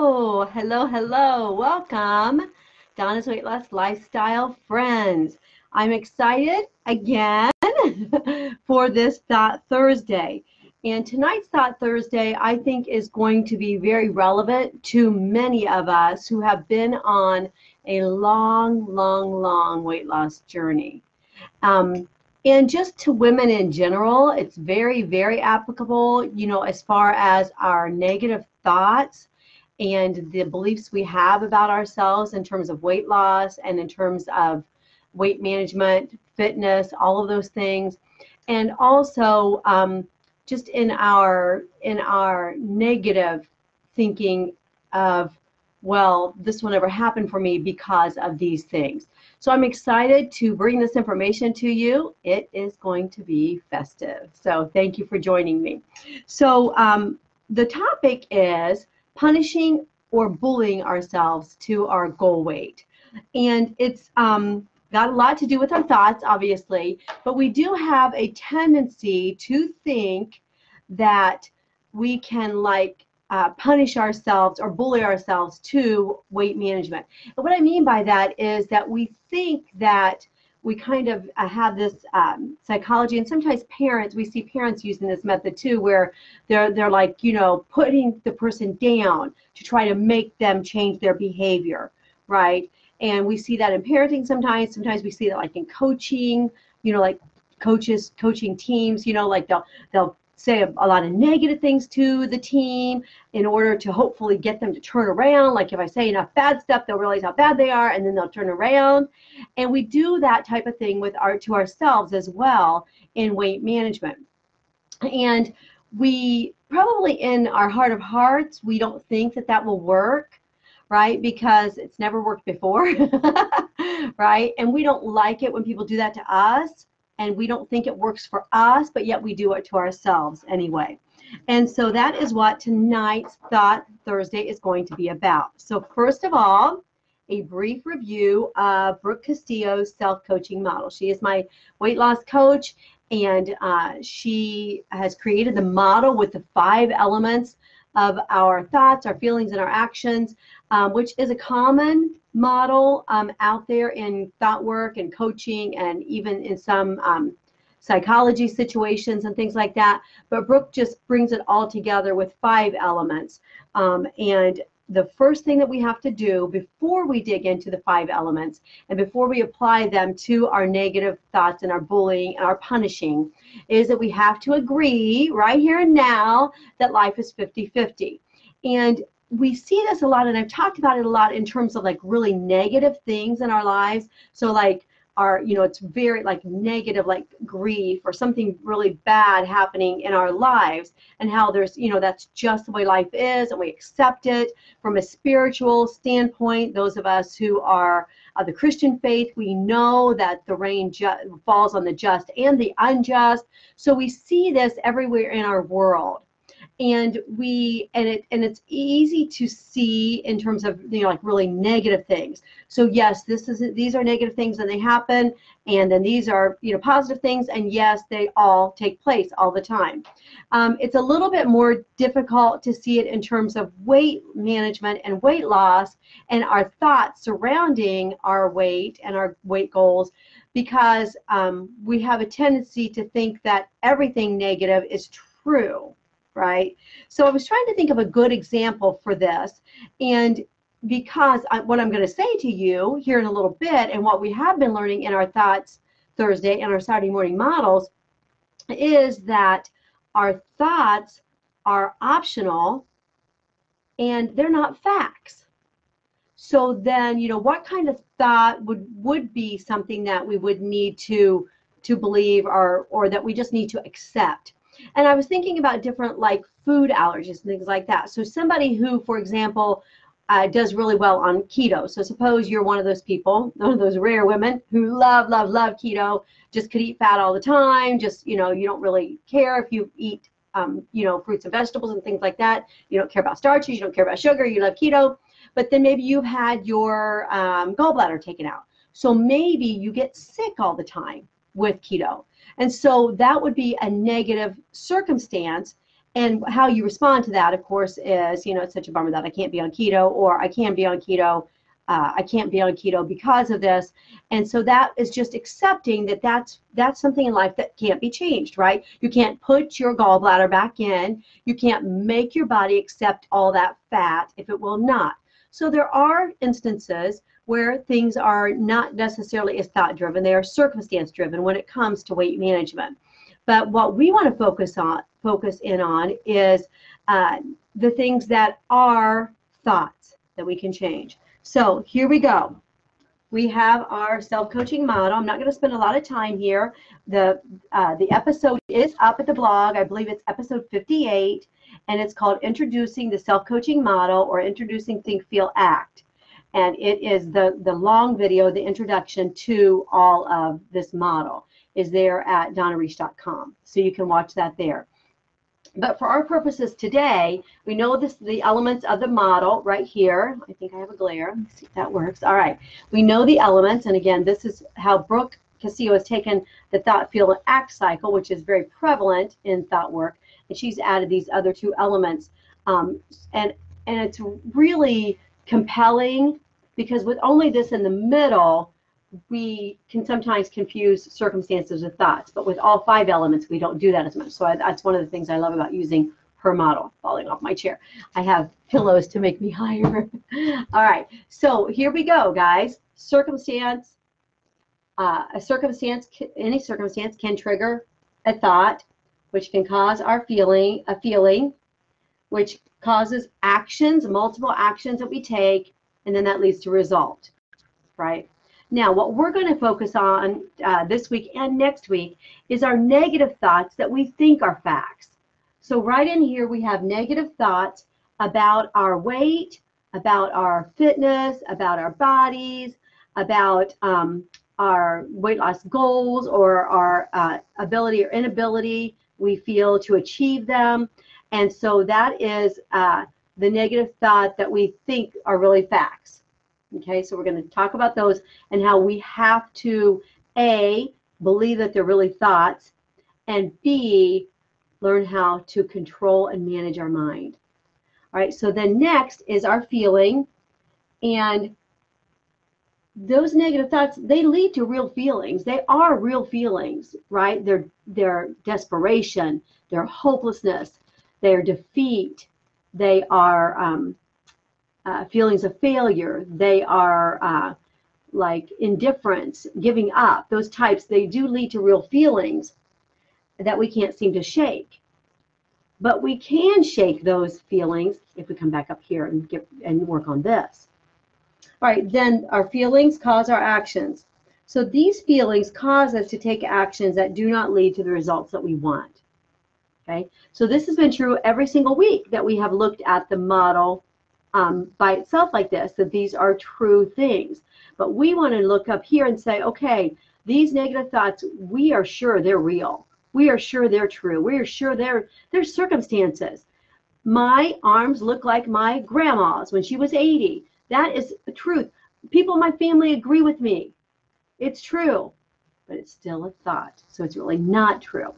Hello, hello, hello. Welcome, Donna's Weight Loss Lifestyle friends. I'm excited again for this Thought Thursday. And tonight's Thought Thursday, I think, is going to be very relevant to many of us who have been on a long, long, long weight loss journey. Um, and just to women in general, it's very, very applicable, you know, as far as our negative thoughts and the beliefs we have about ourselves in terms of weight loss and in terms of weight management, fitness, all of those things. And also, um, just in our in our negative thinking of well this will never happen for me because of these things. So i'm excited to bring this information to you. It is going to be festive. So thank you for joining me. So um, the topic is punishing or bullying ourselves to our goal weight and it's um, got a lot to do with our thoughts, obviously, but we do have a tendency to think that we can like uh, punish ourselves or bully ourselves to weight management. And what I mean by that is that we think that we kind of uh, have this um, psychology, and sometimes parents, we see parents using this method too, where they're they're like you know putting the person down to try to make them change their behavior, right? and we see that in parenting sometimes sometimes we see that like in coaching you know like coaches coaching teams you know like they'll they'll say a, a, lot of negative things to the team in order to hopefully get them to turn around like if i say enough bad stuff they'll realize how bad they are and then they'll turn around and we do that type of thing with our to ourselves as well in weight management and we probably in our heart of hearts we don't think that that will work right? Because it's never worked before, right? And we don't like it when people do that to us, and we don't think it works for us, but yet we do it to ourselves anyway. And so that is what tonight's Thought Thursday is going to be about. So, first of all, a brief review of Brooke Castillo's self coaching model. She is my weight loss coach, and uh, she has created the model with the five elements of our thoughts, our feelings, and our actions, um, which is a common model um, out there in thought work and coaching and even in some um, psychology situations and things like that. But Brooke just brings it all together with five elements. Um, and the first thing that we have to do before we dig into the five elements and before we apply them to our negative thoughts and our bullying and our punishing is that we have to agree right here and now that life is 50 50. And we see this a lot, and I've talked about it a lot in terms of like really negative things in our lives. So, like, are you know it's very like negative like grief or something really bad happening in our lives and how there's you know that's just the way life is and we accept it. From a spiritual standpoint those of us who are of the christian faith we know that the rain ju- falls on the just and the unjust. So we see this everywhere in our world and we and it and it's easy to see in terms of you know like really negative things. So yes this is these are negative things and they happen and then these are you know positive things and yes they all take place all the time. Um, it's a little bit more difficult to see it in terms of weight management and weight loss and our thoughts surrounding our weight and our weight goals because um, we have a tendency to think that everything negative is true right? So I was trying to think of a good example for this. And because I, what I'm going to say to you here in a little bit, and what we have been learning in our Thoughts Thursday and our Saturday morning models, is that our thoughts are optional and they're not facts. So then, you know, what kind of thought would would be something that we would need to to believe or or that we just need to accept? And I was thinking about different like food allergies and things like that. So somebody who, for example, uh, does really well on keto. So suppose you're one of those people, one of those rare women who love, love, love keto, just could eat fat all the time. Just you know, you don't really care if you eat, um, you know, fruits and vegetables and things like that. You don't care about starches. You don't care about sugar. You love keto. But then maybe you've had your um, gallbladder taken out. So maybe you get sick all the time with keto. And so that would be a negative circumstance. and how you respond to that, of course, is you know it's such a bummer that I can't be on keto, or I can be on keto. Uh, I can't be on keto because of this, and so that is just accepting that that's that's something in life that can't be changed, right? You can't put your gallbladder back in. You can't make your body accept all that fat if it will not. So there are instances where things are not necessarily as thought driven; they are circumstance driven when it comes to weight management. But what we want to focus on, focus in on, is uh, the things that are thoughts that we can change. So here we go. We have our self-coaching model. I'm not going to spend a lot of time here. The uh, the episode is up at the blog. I believe it's episode 58, and it's called Introducing the Self-Coaching Model or Introducing Think, Feel, Act. And it is the the long video, the introduction to all of this model is there at donnareish.com. So you can watch that there. But for our purposes today, we know this the elements of the model right here. I think I have a glare. Let's see if that works. All right. We know the elements, and again, this is how Brooke Castillo has taken the thought, feel, and act cycle, which is very prevalent in thought work, and she's added these other two elements. Um, and and it's really compelling because with only this in the middle, we can sometimes confuse circumstances with thoughts, but with all five elements, we don't do that as much. So I, that's one of the things I love about using her model. Falling off my chair. I have pillows to make me higher. all right, so here we go, guys. Circumstance, uh, a circumstance, any circumstance can trigger a thought, which can cause our feeling, a feeling, which causes actions, multiple actions that we take, and then that leads to result, right? Now, what we're going to focus on uh, this week and next week is our negative thoughts that we think are facts. So right in here, we have negative thoughts about our weight, about our fitness, about our bodies, about um, our weight loss goals or our uh, ability or inability we feel to achieve them. And so that is uh, the negative thought that we think are really facts. Okay, so we're going to talk about those and how we have to A, believe that they're really thoughts, and B, learn how to control and manage our mind. All right, so then next is our feeling. And those negative thoughts, they lead to real feelings. They are real feelings, right? They're, they're desperation, they're hopelessness, they're defeat, they are um, uh, feelings of failure. They are uh, like indifference, giving up. Those types, they do lead to real feelings that we can't seem to shake. But we can shake those feelings if we come back up here and get and work on this. All right, then our feelings cause our actions. So these feelings cause us to take actions that do not lead to the results that we want. Okay, so this has been true every single week that we have looked at the model um, by itself like this, that these are true things. But we want to look up here and say, okay, these negative thoughts, we are sure they're real. We are sure they're true. We are sure they're, they're circumstances. My arms look like my grandma's when she was 80. That is the truth. People in my family agree with me. It's true, but it's still a thought. So it's really not true.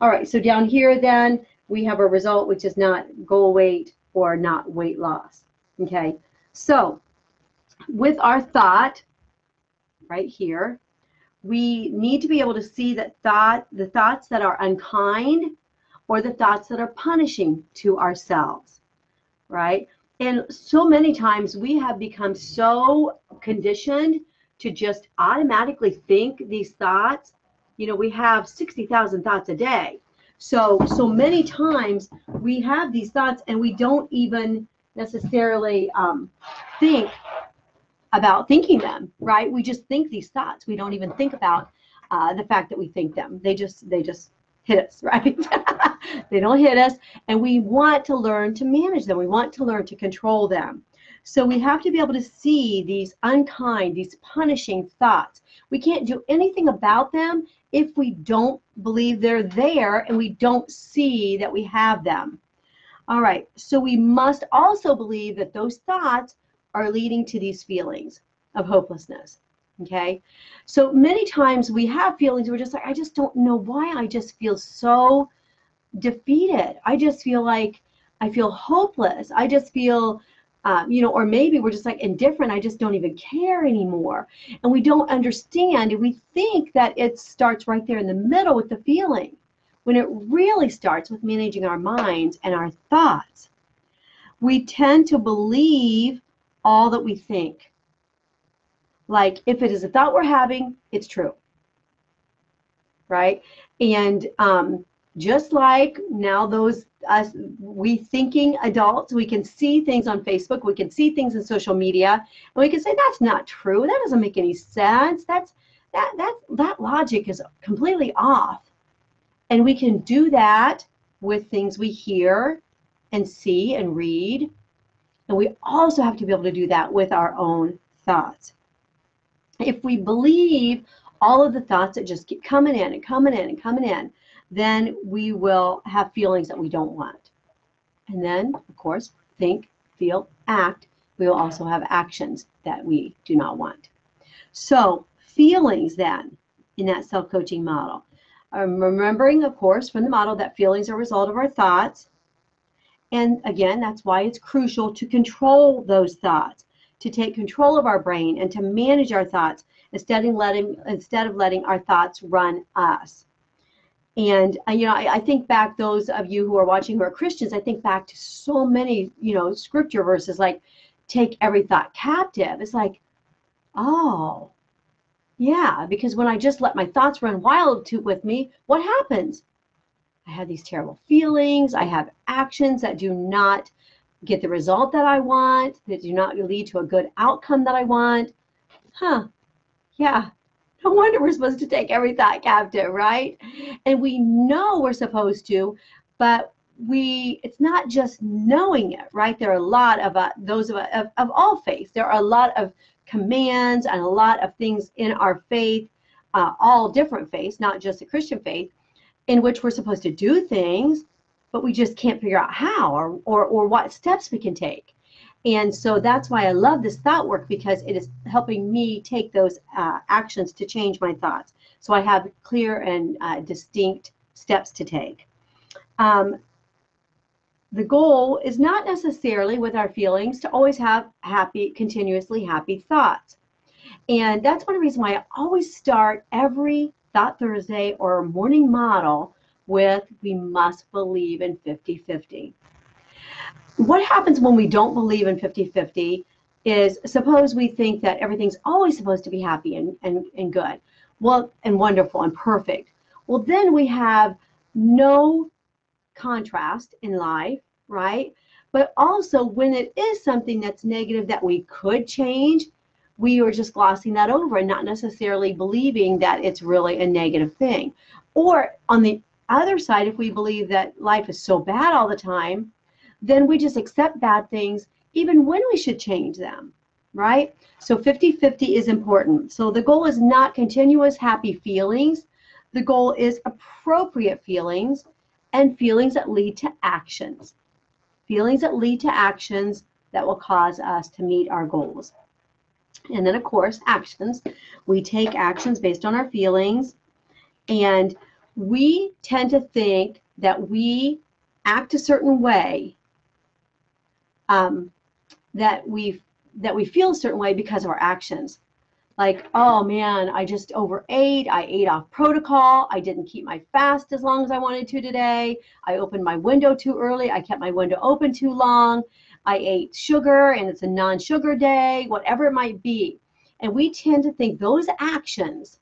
All right, so down here then, we have a result which is not goal weight or not weight loss. Okay, so with our thought right here, we need to be able to see that thought, the thoughts that are unkind or the thoughts that are punishing to ourselves, right? And so many times we have become so conditioned to just automatically think these thoughts. You know, we have 60,000 thoughts a day. So, so many times we have these thoughts and we don't even necessarily um, think about thinking them, right? We just think these thoughts. We don't even think about uh, the fact that we think them. They just they just hit us, right? they don't hit us, and we want to learn to manage them. We want to learn to control them. So we have to be able to see these unkind, these punishing thoughts. We can't do anything about them if we don't believe they're there and we don't see that we have them. All right, so we must also believe that those thoughts are leading to these feelings of hopelessness. Okay, so many times we have feelings, we're just like, I just don't know why I just feel so defeated. I just feel like I feel hopeless. I just feel, um, you know, or maybe we're just like indifferent. I just don't even care anymore. And we don't understand. And we think that it starts right there in the middle with the feeling when it really starts with managing our minds and our thoughts. We tend to believe all that we think. Like if it is a thought we're having, it's true. Right? And um, just like now those us we thinking adults we can see things on facebook we can see things in social media and we can say that's not true. That doesn't make any sense. That's that that that logic is completely off. And we can do that with things we hear and see and read and we also have to be able to do that with our own thoughts. If we believe all of the thoughts that just keep coming in and coming in and coming in then we will have feelings that we don't want. And then, of course, think, feel, act. We will also have actions that we do not want. So, feelings then in that self coaching model. I'm remembering, of course, from the model that feelings are a result of our thoughts. And again, that's why it's crucial to control those thoughts, to take control of our brain and to manage our thoughts instead of letting, instead of letting our thoughts run us. And uh, you know, I, I, think back those of you who are watching who are Christians, I think back to so many, you know, scripture verses like take every thought captive. It's like, oh, yeah, because when I just let my thoughts run wild to, with me, what happens? I have these terrible feelings. I have actions that do not get the result that I want, that do not lead to a good outcome that I want. Huh. Yeah, no wonder we're supposed to take every thought captive, right? And we know we're supposed to, but we it's not just knowing it, right? There are a lot of uh, those of, of, of all faiths. There are a lot of commands and a lot of things in our faith, uh, all different faiths, not just the Christian faith, in which we're supposed to do things, but we just can't figure out how or, or, or what steps we can take. And so that's why I love this thought work because it is helping me take those uh, actions to change my thoughts. So I have clear and uh, distinct steps to take. Um, the goal is not necessarily with our feelings to always have happy, continuously happy thoughts. And that's one reason why I always start every Thought Thursday or morning model with we must believe in 50 50 what happens when we don't believe in 50-50 is suppose we think that everything's always supposed to be happy and, and, and good. Well and wonderful and perfect. Well then we have no contrast in life right? But also when it is something that's negative that we could change we are just glossing that over and not necessarily believing that it's really a negative thing. Or on the other side if we believe that life is so bad all the time then we just accept bad things even when we should change them, right? So 50 50 is important. So the goal is not continuous happy feelings, the goal is appropriate feelings and feelings that lead to actions. Feelings that lead to actions that will cause us to meet our goals. And then, of course, actions. We take actions based on our feelings. And we tend to think that we act a certain way um, that we that we feel a certain way because of our actions. Like oh man i just overate. I ate off protocol. I didn't keep my fast as long as i wanted to today. I opened my window too early. I kept my window open too long. I ate sugar and it's a non-sugar day whatever it might be. And we tend to think those actions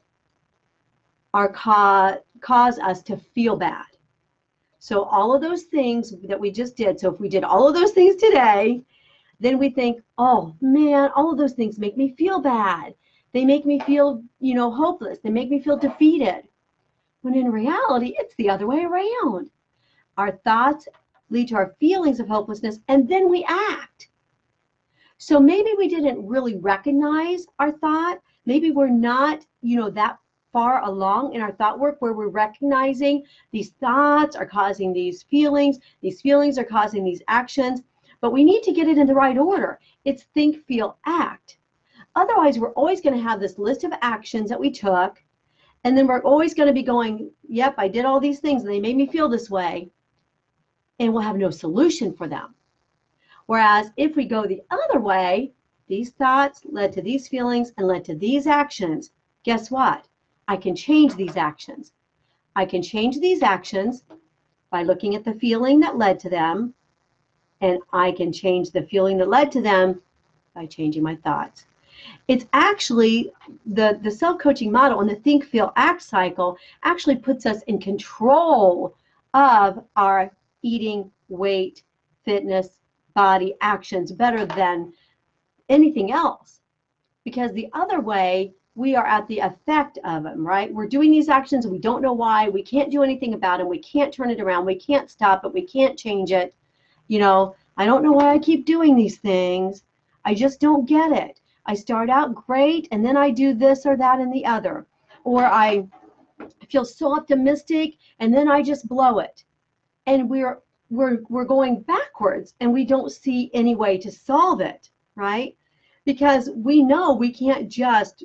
are ca- cause us to feel bad so all of those things that we just did, so if we did all of those things today, then we think, oh man, all of those things make me feel bad. They make me feel, you know, hopeless. They make me feel defeated. When in reality, it's the other way around. Our thoughts lead to our feelings of hopelessness, and then we act. So maybe we didn't really recognize our thought. Maybe we're not, you know, that far along in our thought work where we're recognizing these thoughts are causing these feelings, these feelings are causing these actions, but we need to get it in the right order. It's think, feel, act. Otherwise, we're always going to have this list of actions that we took, and then we're always going to be going, yep, I did all these things and they made me feel this way. and we'll have no solution for them. Whereas if we go the other way, these thoughts led to these feelings and led to these actions, guess what? I can change these actions. I can change these actions by looking at the feeling that led to them, and I can change the feeling that led to them by changing my thoughts. It's actually the, the self coaching model and the think, feel, act cycle actually puts us in control of our eating, weight, fitness, body actions better than anything else. Because the other way, we are at the effect of them, right? We're doing these actions and we don't know why. We can't do anything about them. We can't turn it around. We can't stop it. We can't change it. You know, I don't know why I keep doing these things. I just don't get it. I start out great and then I do this or that and the other. Or I feel so optimistic and then I just blow it. And we're we're we're going backwards and we don't see any way to solve it, right? Because we know we can't just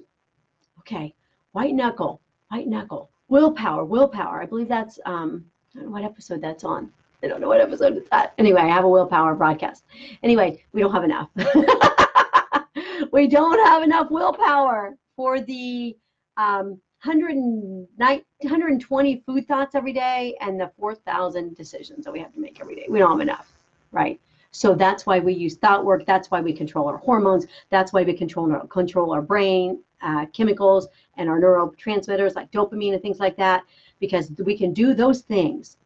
okay, white knuckle, white knuckle, willpower, willpower. I believe that's um I don't know what episode that's on. I don't know what episode it's at. Anyway, I have a willpower broadcast. Anyway, we don't have enough. we don't have enough willpower for the um, 120 food thoughts every day and the 4,000 decisions that we have to make every day. We don't have enough, right? So that's why we use thought work. That's why we control our hormones. That's why we control control our brain uh, chemicals and our neurotransmitters like dopamine and things like that, because we can do those things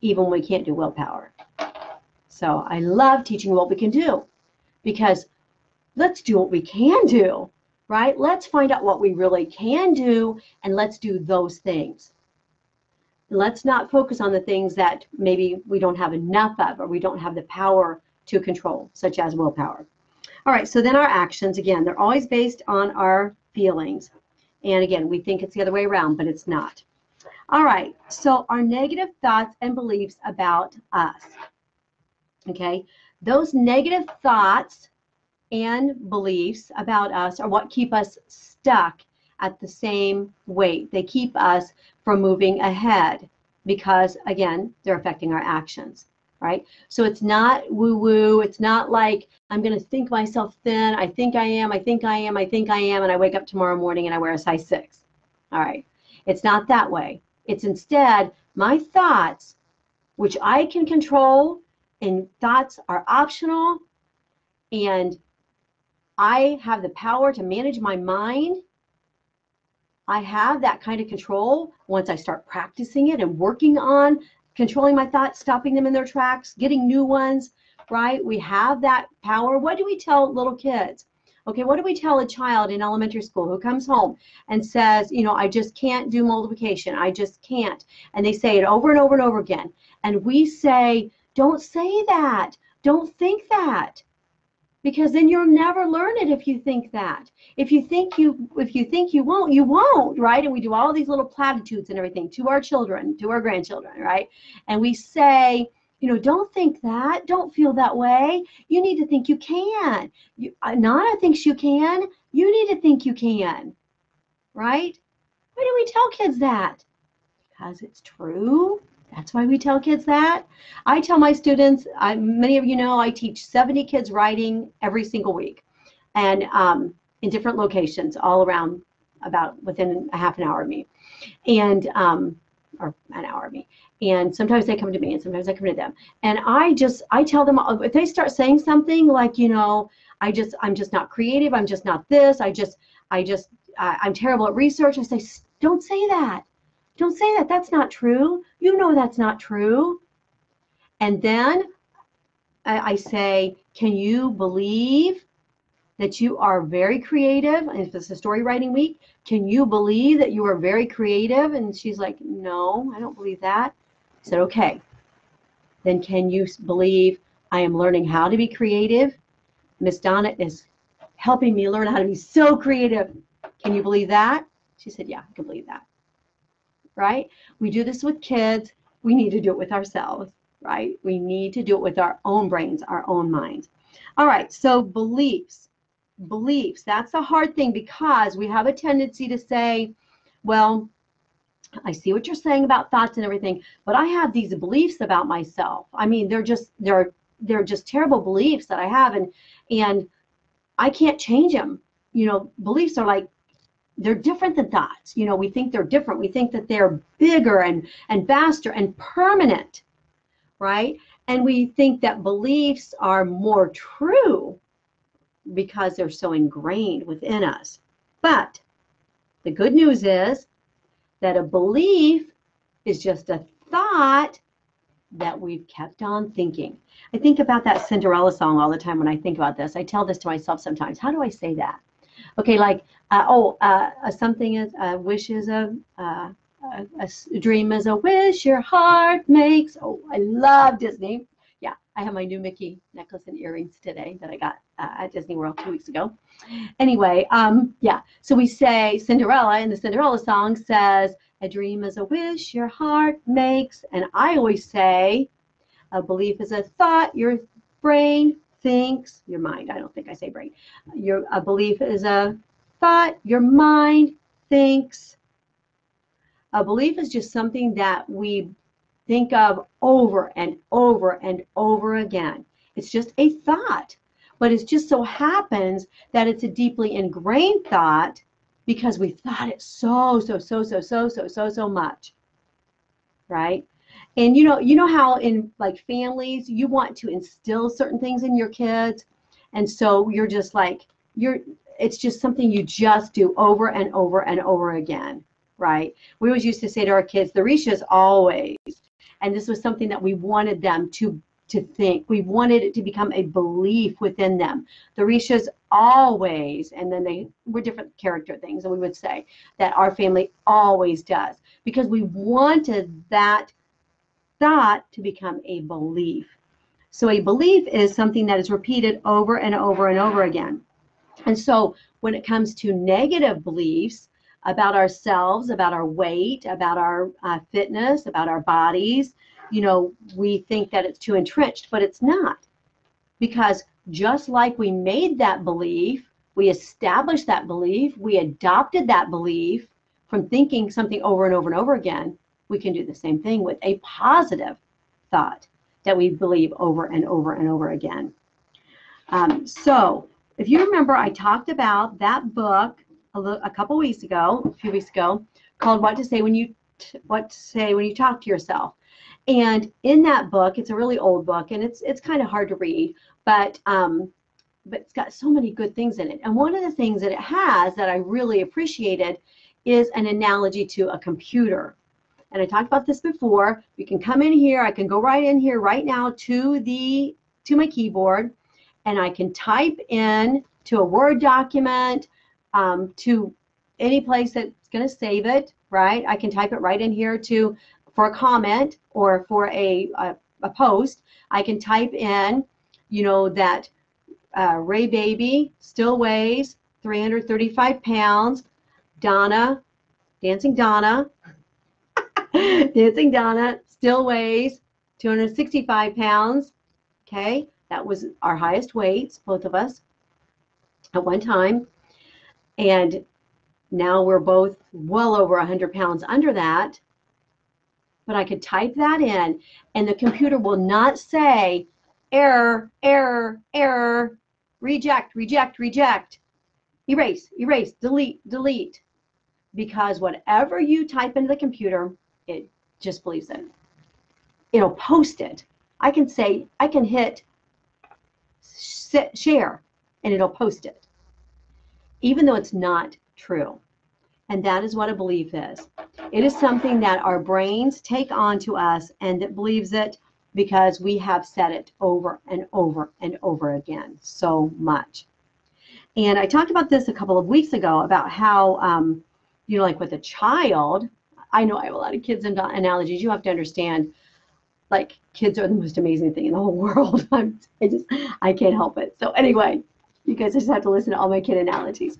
even when we can't do willpower. So I love teaching what we can do because let's do what we can do, right? Let's find out what we really can do and let's do those things. Let's not focus on the things that maybe we don't have enough of or we don't have the power to control, such as willpower. All right, so then our actions, again, they're always based on our feelings. And again, we think it's the other way around, but it's not. All right, so our negative thoughts and beliefs about us. Okay, those negative thoughts and beliefs about us are what keep us stuck at the same weight. They keep us from moving ahead because, again, they're affecting our actions, right? So it's not woo woo. It's not like I'm going to think myself thin. I think I am. I think I am. I think I am. And I wake up tomorrow morning and I wear a size six. All right. It's not that way. It's instead my thoughts, which I can control, and thoughts are optional. And I have the power to manage my mind. I have that kind of control once I start practicing it and working on controlling my thoughts, stopping them in their tracks, getting new ones, right? We have that power. What do we tell little kids? Okay, what do we tell a child in elementary school who comes home and says, you know, I just can't do multiplication. I just can't. And they say it over and over and over again. And we say, don't say that. Don't think that because then you'll never learn it if you think that. If you think you if you think you won't you won't right? And we do all these little platitudes and everything to our children to our grandchildren right? And we say you know don't think that. Don't feel that way. You need to think you can. You, uh, nana thinks you can. You need to think you can right? Why do we tell kids that? Because it's true that's why we tell kids that. I tell my students, I, many of you know, I teach 70 kids writing every single week and um, in different locations all around about within a half an hour of me. And um, or an hour of me. And sometimes they come to me and sometimes i come to them. And i just i tell them if they start saying something like you know i just i'm just not creative i'm just not this i just i just i'm terrible at research i say don't say that don't say that. That's not true. You know that's not true. And then I, I say, Can you believe that you are very creative? And if it's a story writing week, can you believe that you are very creative? And she's like, No, I don't believe that. I said, Okay. Then can you believe I am learning how to be creative? Miss Donna is helping me learn how to be so creative. Can you believe that? She said, Yeah, I can believe that right? We do this with kids. We need to do it with ourselves, right? We need to do it with our own brains, our own minds. All right, so beliefs. Beliefs. That's a hard thing because we have a tendency to say, well, I see what you're saying about thoughts and everything, but I have these beliefs about myself. I mean, they're just they're they're just terrible beliefs that I have and and I can't change them. You know, beliefs are like they're different than thoughts. You know, we think they're different. We think that they're bigger and and vaster and permanent, right? And we think that beliefs are more true because they're so ingrained within us. But the good news is that a belief is just a thought that we've kept on thinking. I think about that Cinderella song all the time when I think about this. I tell this to myself sometimes. How do I say that? Okay, like, uh, oh, uh, something is, a wish is a, uh, a, a dream is a wish your heart makes. Oh, I love Disney. Yeah, I have my new Mickey necklace and earrings today that I got uh, at Disney World two weeks ago. Anyway, um, yeah, so we say Cinderella, and the Cinderella song says, a dream is a wish your heart makes. And I always say, a belief is a thought your brain thinks. Your mind, I don't think I say brain. Your a belief is a thought your mind thinks. A belief is just something that we think of over and over and over again. It's just a thought, but it just so happens that it's a deeply ingrained thought because we thought it so, so, so, so, so, so, so, so much. Right? And you know, you know how in like families you want to instill certain things in your kids. And so you're just like, you're it's just something you just do over and over and over again. Right. We always used to say to our kids, the Rishas always. And this was something that we wanted them to to think. We wanted it to become a belief within them. The Rishas always, and then they were different character things, and we would say that our family always does because we wanted that thought to become a belief. So a belief is something that is repeated over and over and over again. And so when it comes to negative beliefs about ourselves, about our weight, about our uh, fitness, about our bodies, you know, we think that it's too entrenched, but it's not. Because just like we made that belief, we established that belief, we adopted that belief from thinking something over and over and over again, we can do the same thing with a positive thought that we believe over and over and over again. Um, so, if you remember, I talked about that book a, a couple weeks ago, a few weeks ago, called "What to Say When You What to Say When You Talk to Yourself." And in that book, it's a really old book, and it's it's kind of hard to read, but um, but it's got so many good things in it. And one of the things that it has that I really appreciated is an analogy to a computer. And I talked about this before. You can come in here. I can go right in here right now to the to my keyboard, and I can type in to a Word document, um, to any place that's going to save it. Right? I can type it right in here to for a comment or for a, a, a post, I can type in, you know, that uh, Ray Baby still weighs 335 pounds. Donna, Dancing Donna, Dancing Donna still weighs 265 pounds. Okay, that was our highest weights, both of us, at one time. And now we're both well over 100 pounds under that but I could type that in and the computer will not say error, error, error, reject, reject, reject, erase, erase, delete, delete. Because whatever you type into the computer, it just believes it. It'll post it. I can say, I can hit share and it'll post it, even though it's not true. And that is what a belief is. It is something that our brains take on to us and it believes it because we have said it over and over and over again so much. And I talked about this a couple of weeks ago about how, um, you know, like with a child, I know I have a lot of kids and analogies. You have to understand, like, kids are the most amazing thing in the whole world. I'm, I just, I can't help it. So, anyway, you guys just have to listen to all my kid analogies.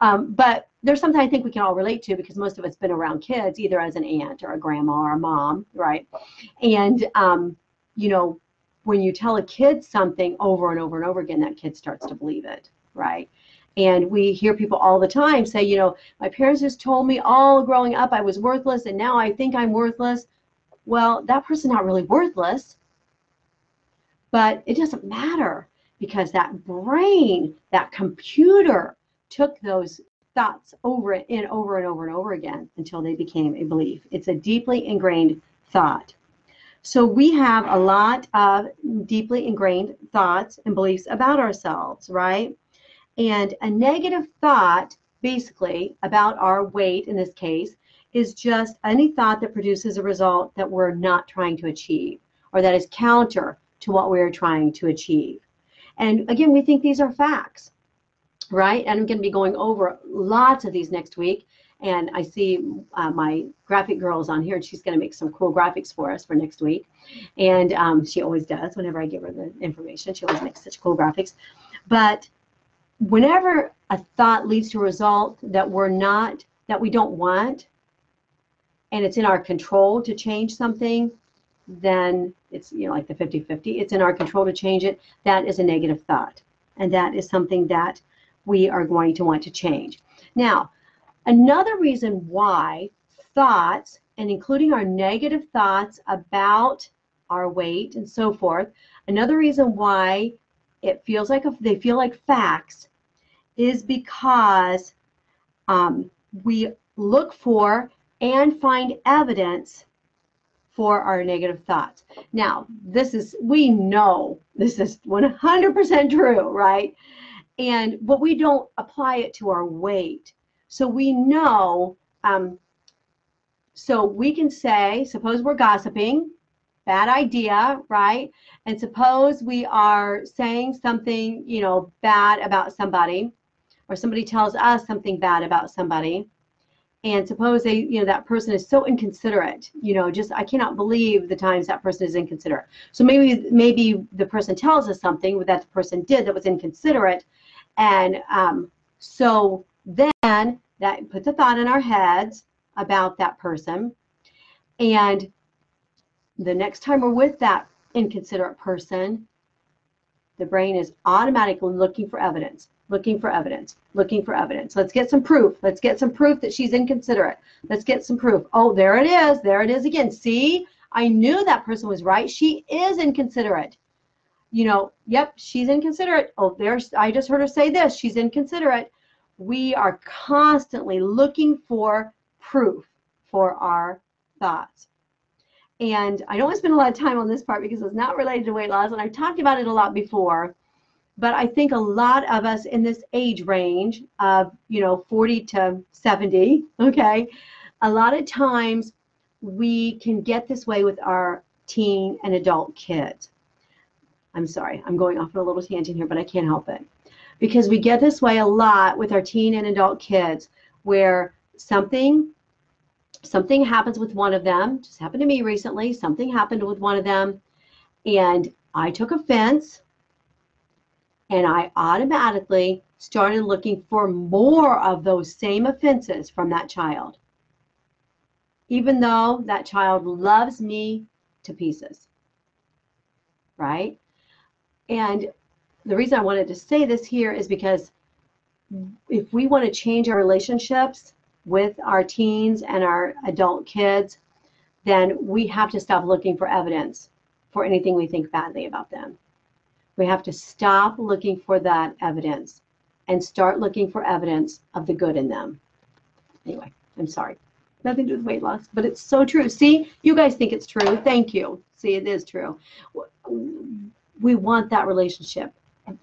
Um, but there's something I think we can all relate to because most of us been around kids either as an aunt or a grandma or a mom, right? And um, you know, when you tell a kid something over and over and over again, that kid starts to believe it, right? And we hear people all the time say, you know, my parents just told me all growing up I was worthless and now I think I'm worthless. Well, that person's not really worthless. But it doesn't matter because that brain, that computer took those thoughts over and over and over and over again until they became a belief. It's a deeply ingrained thought. So we have a lot of deeply ingrained thoughts and beliefs about ourselves, right? And a negative thought, basically, about our weight in this case, is just any thought that produces a result that we're not trying to achieve or that is counter to what we're trying to achieve. And again, we think these are facts, right? And I'm going to be going over lots of these next week. And I see uh, my graphic girl is on here, and she's going to make some cool graphics for us for next week. And um, she always does whenever I give her the information. She always makes such cool graphics. But whenever a thought leads to a result that we're not, that we don't want, and it's in our control to change something, then it's you know like the 50-50 it's in our control to change it that is a negative thought. And that is something that we are going to want to change. Now another reason why thoughts and including our negative thoughts about our weight and so forth another reason why it feels like a, they feel like facts is because um, we look for and find evidence for our negative thoughts. Now, this is, we know this is 100% true, right? And, but we don't apply it to our weight. So we know, um, so we can say, suppose we're gossiping, bad idea, right? And suppose we are saying something, you know, bad about somebody, or somebody tells us something bad about somebody and suppose they you know that person is so inconsiderate you know just i cannot believe the times that person is inconsiderate so maybe maybe the person tells us something that the person did that was inconsiderate and um, so then that puts a thought in our heads about that person and the next time we're with that inconsiderate person the brain is automatically looking for evidence looking for evidence, looking for evidence. Let's get some proof. Let's get some proof that she's inconsiderate. Let's get some proof. Oh, there it is. There it is again. See, I knew that person was right. She is inconsiderate. You know, yep, she's inconsiderate. Oh, there's, I just heard her say this. She's inconsiderate. We are constantly looking for proof for our thoughts. And I don't want to spend a lot of time on this part because it's not related to weight loss, and I've talked about it a lot before but I think a lot of us in this age range of, you know, 40 to 70, okay, a lot of times we can get this way with our teen and adult kids. I'm sorry, I'm going off on a little tangent here, but I can't help it. Because we get this way a lot with our teen and adult kids where something something happens with one of them, just happened to me recently, something happened with one of them and I took offense and I automatically started looking for more of those same offenses from that child, even though that child loves me to pieces. Right? And the reason I wanted to say this here is because if we want to change our relationships with our teens and our adult kids, then we have to stop looking for evidence for anything we think badly about them. We have to stop looking for that evidence and start looking for evidence of the good in them. Anyway, I'm sorry. Nothing to do with weight loss, but it's so true. See, you guys think it's true. Thank you. See, it is true. We want that relationship.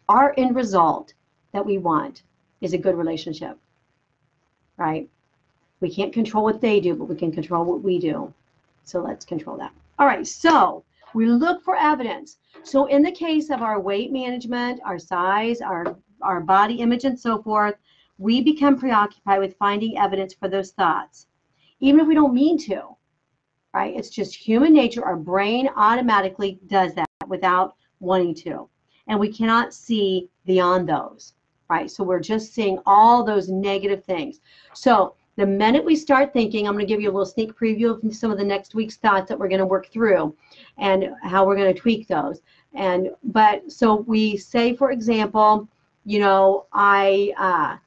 Our end result that we want is a good relationship, right? We can't control what they do, but we can control what we do. So let's control that. All right, so we look for evidence. So in the case of our weight management, our size, our, our body image, and so forth, we become preoccupied with finding evidence for those thoughts, even if we don't mean to, right? It's just human nature. Our brain automatically does that without wanting to. And we cannot see beyond those, right? So we're just seeing all those negative things. So the minute we start thinking, I'm going to give you a little sneak preview of some of the next week's thoughts that we're going to work through and how we're going to tweak those. And but so we say, for example, you know, I, uh,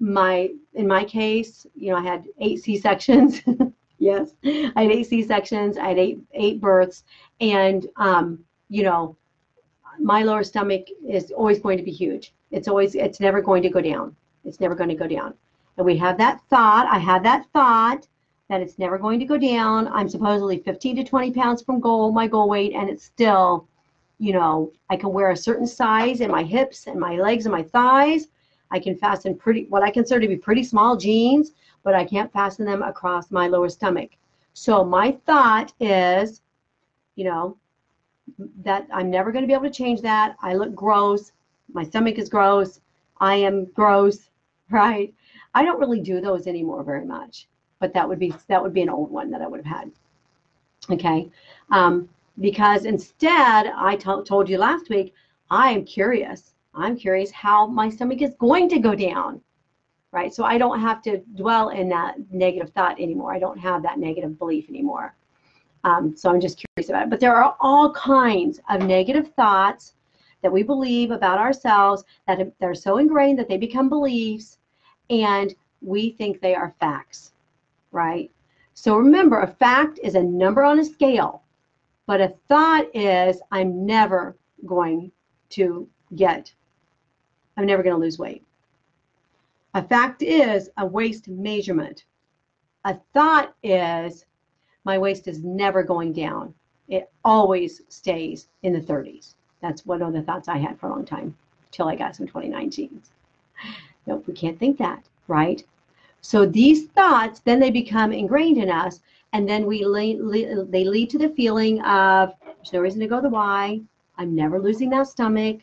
my, in my case, you know, I had eight C-sections. yes, I had eight C-sections. I had eight, eight births. And, um, you know, my lower stomach is always going to be huge. It's always, it's never going to go down. It's never going to go down. And we have that thought. I have that thought that it's never going to go down. I'm supposedly 15 to 20 pounds from goal, my goal weight, and it's still, you know, I can wear a certain size in my hips and my legs and my thighs. I can fasten pretty, what I consider to be pretty small jeans, but I can't fasten them across my lower stomach. So my thought is, you know, that I'm never going to be able to change that. I look gross. My stomach is gross. I am gross, right? I don't really do those anymore very much but that would be that would be an old one that I would have had. Okay, um, because instead I told you last week I am curious. I'm curious how my stomach is going to go down, right? So I don't have to dwell in that negative thought anymore. I don't have that negative belief anymore. Um, so I'm just curious about it. But there are all kinds of negative thoughts that we believe about ourselves that they're so ingrained that they become beliefs, and we think they are facts right? So remember, a fact is a number on a scale, but a thought is I'm never going to get, I'm never going to lose weight. A fact is a waist measurement. A thought is my waist is never going down. It always stays in the 30s. That's one of the thoughts I had for a long time till I got some 2019s. Nope, we can't think that, right? So these thoughts, then they become ingrained in us, and then we they lead to the feeling of there's no reason to go the Y. I'm never losing that stomach.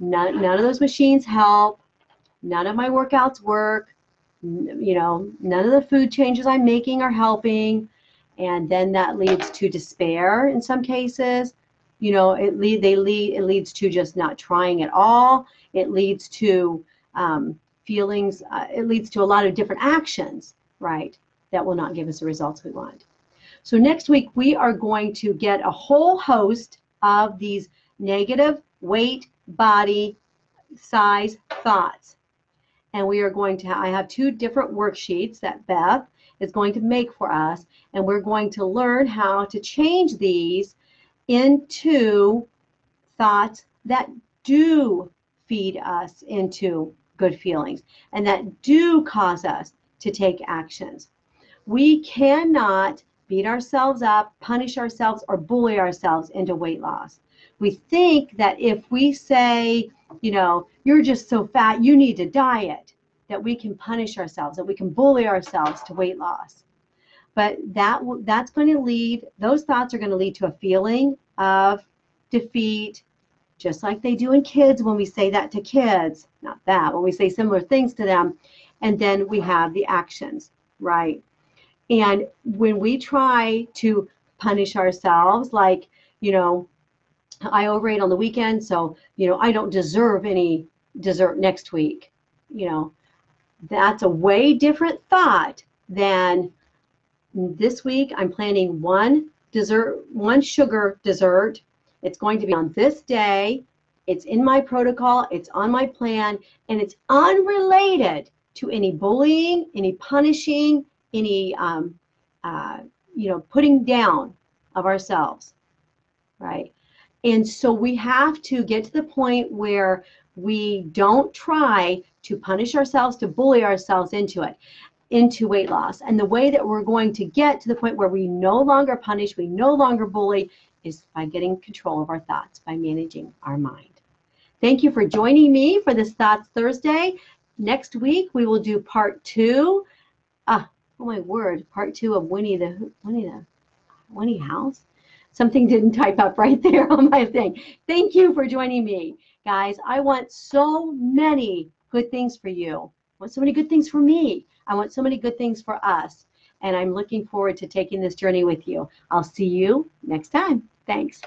None, none of those machines help. None of my workouts work. You know, none of the food changes I'm making are helping. And then that leads to despair in some cases. You know, it lead they lead it leads to just not trying at all. It leads to um, feelings, uh, it leads to a lot of different actions, right, that will not give us the results we want. So next week, we are going to get a whole host of these negative weight, body, size thoughts. And we are going to, I have two different worksheets that Beth is going to make for us. And we're going to learn how to change these into thoughts that do feed us into good feelings and that do cause us to take actions. We cannot beat ourselves up, punish ourselves, or bully ourselves into weight loss. We think that if we say, you know, you're just so fat, you need to diet, that we can punish ourselves, that we can bully ourselves to weight loss. But that that's going to lead, those thoughts are going to lead to a feeling of defeat, just like they do in kids when we say that to kids, not that, when we say similar things to them. And then we have the actions, right? And when we try to punish ourselves, like, you know, I overate on the weekend, so, you know, I don't deserve any dessert next week, you know, that's a way different thought than this week I'm planning one dessert, one sugar dessert it's going to be on this day. It's in my protocol, it's on my plan, and it's unrelated to any bullying, any punishing, any um, uh, you know putting down of ourselves, right? And so we have to get to the point where we don't try to punish ourselves, to bully ourselves into it, into weight loss. And the way that we're going to get to the point where we no longer punish, we no longer bully, is by getting control of our thoughts, by managing our mind. Thank you for joining me for this Thoughts Thursday. Next week, we will do part two. Ah, oh my word, part two of Winnie the Winnie the Winnie House. Something didn't type up right there on my thing. Thank you for joining me, guys. I want so many good things for you. I want so many good things for me. I want so many good things for us and I'm looking forward to taking this journey with you. I'll see you next time. Thanks.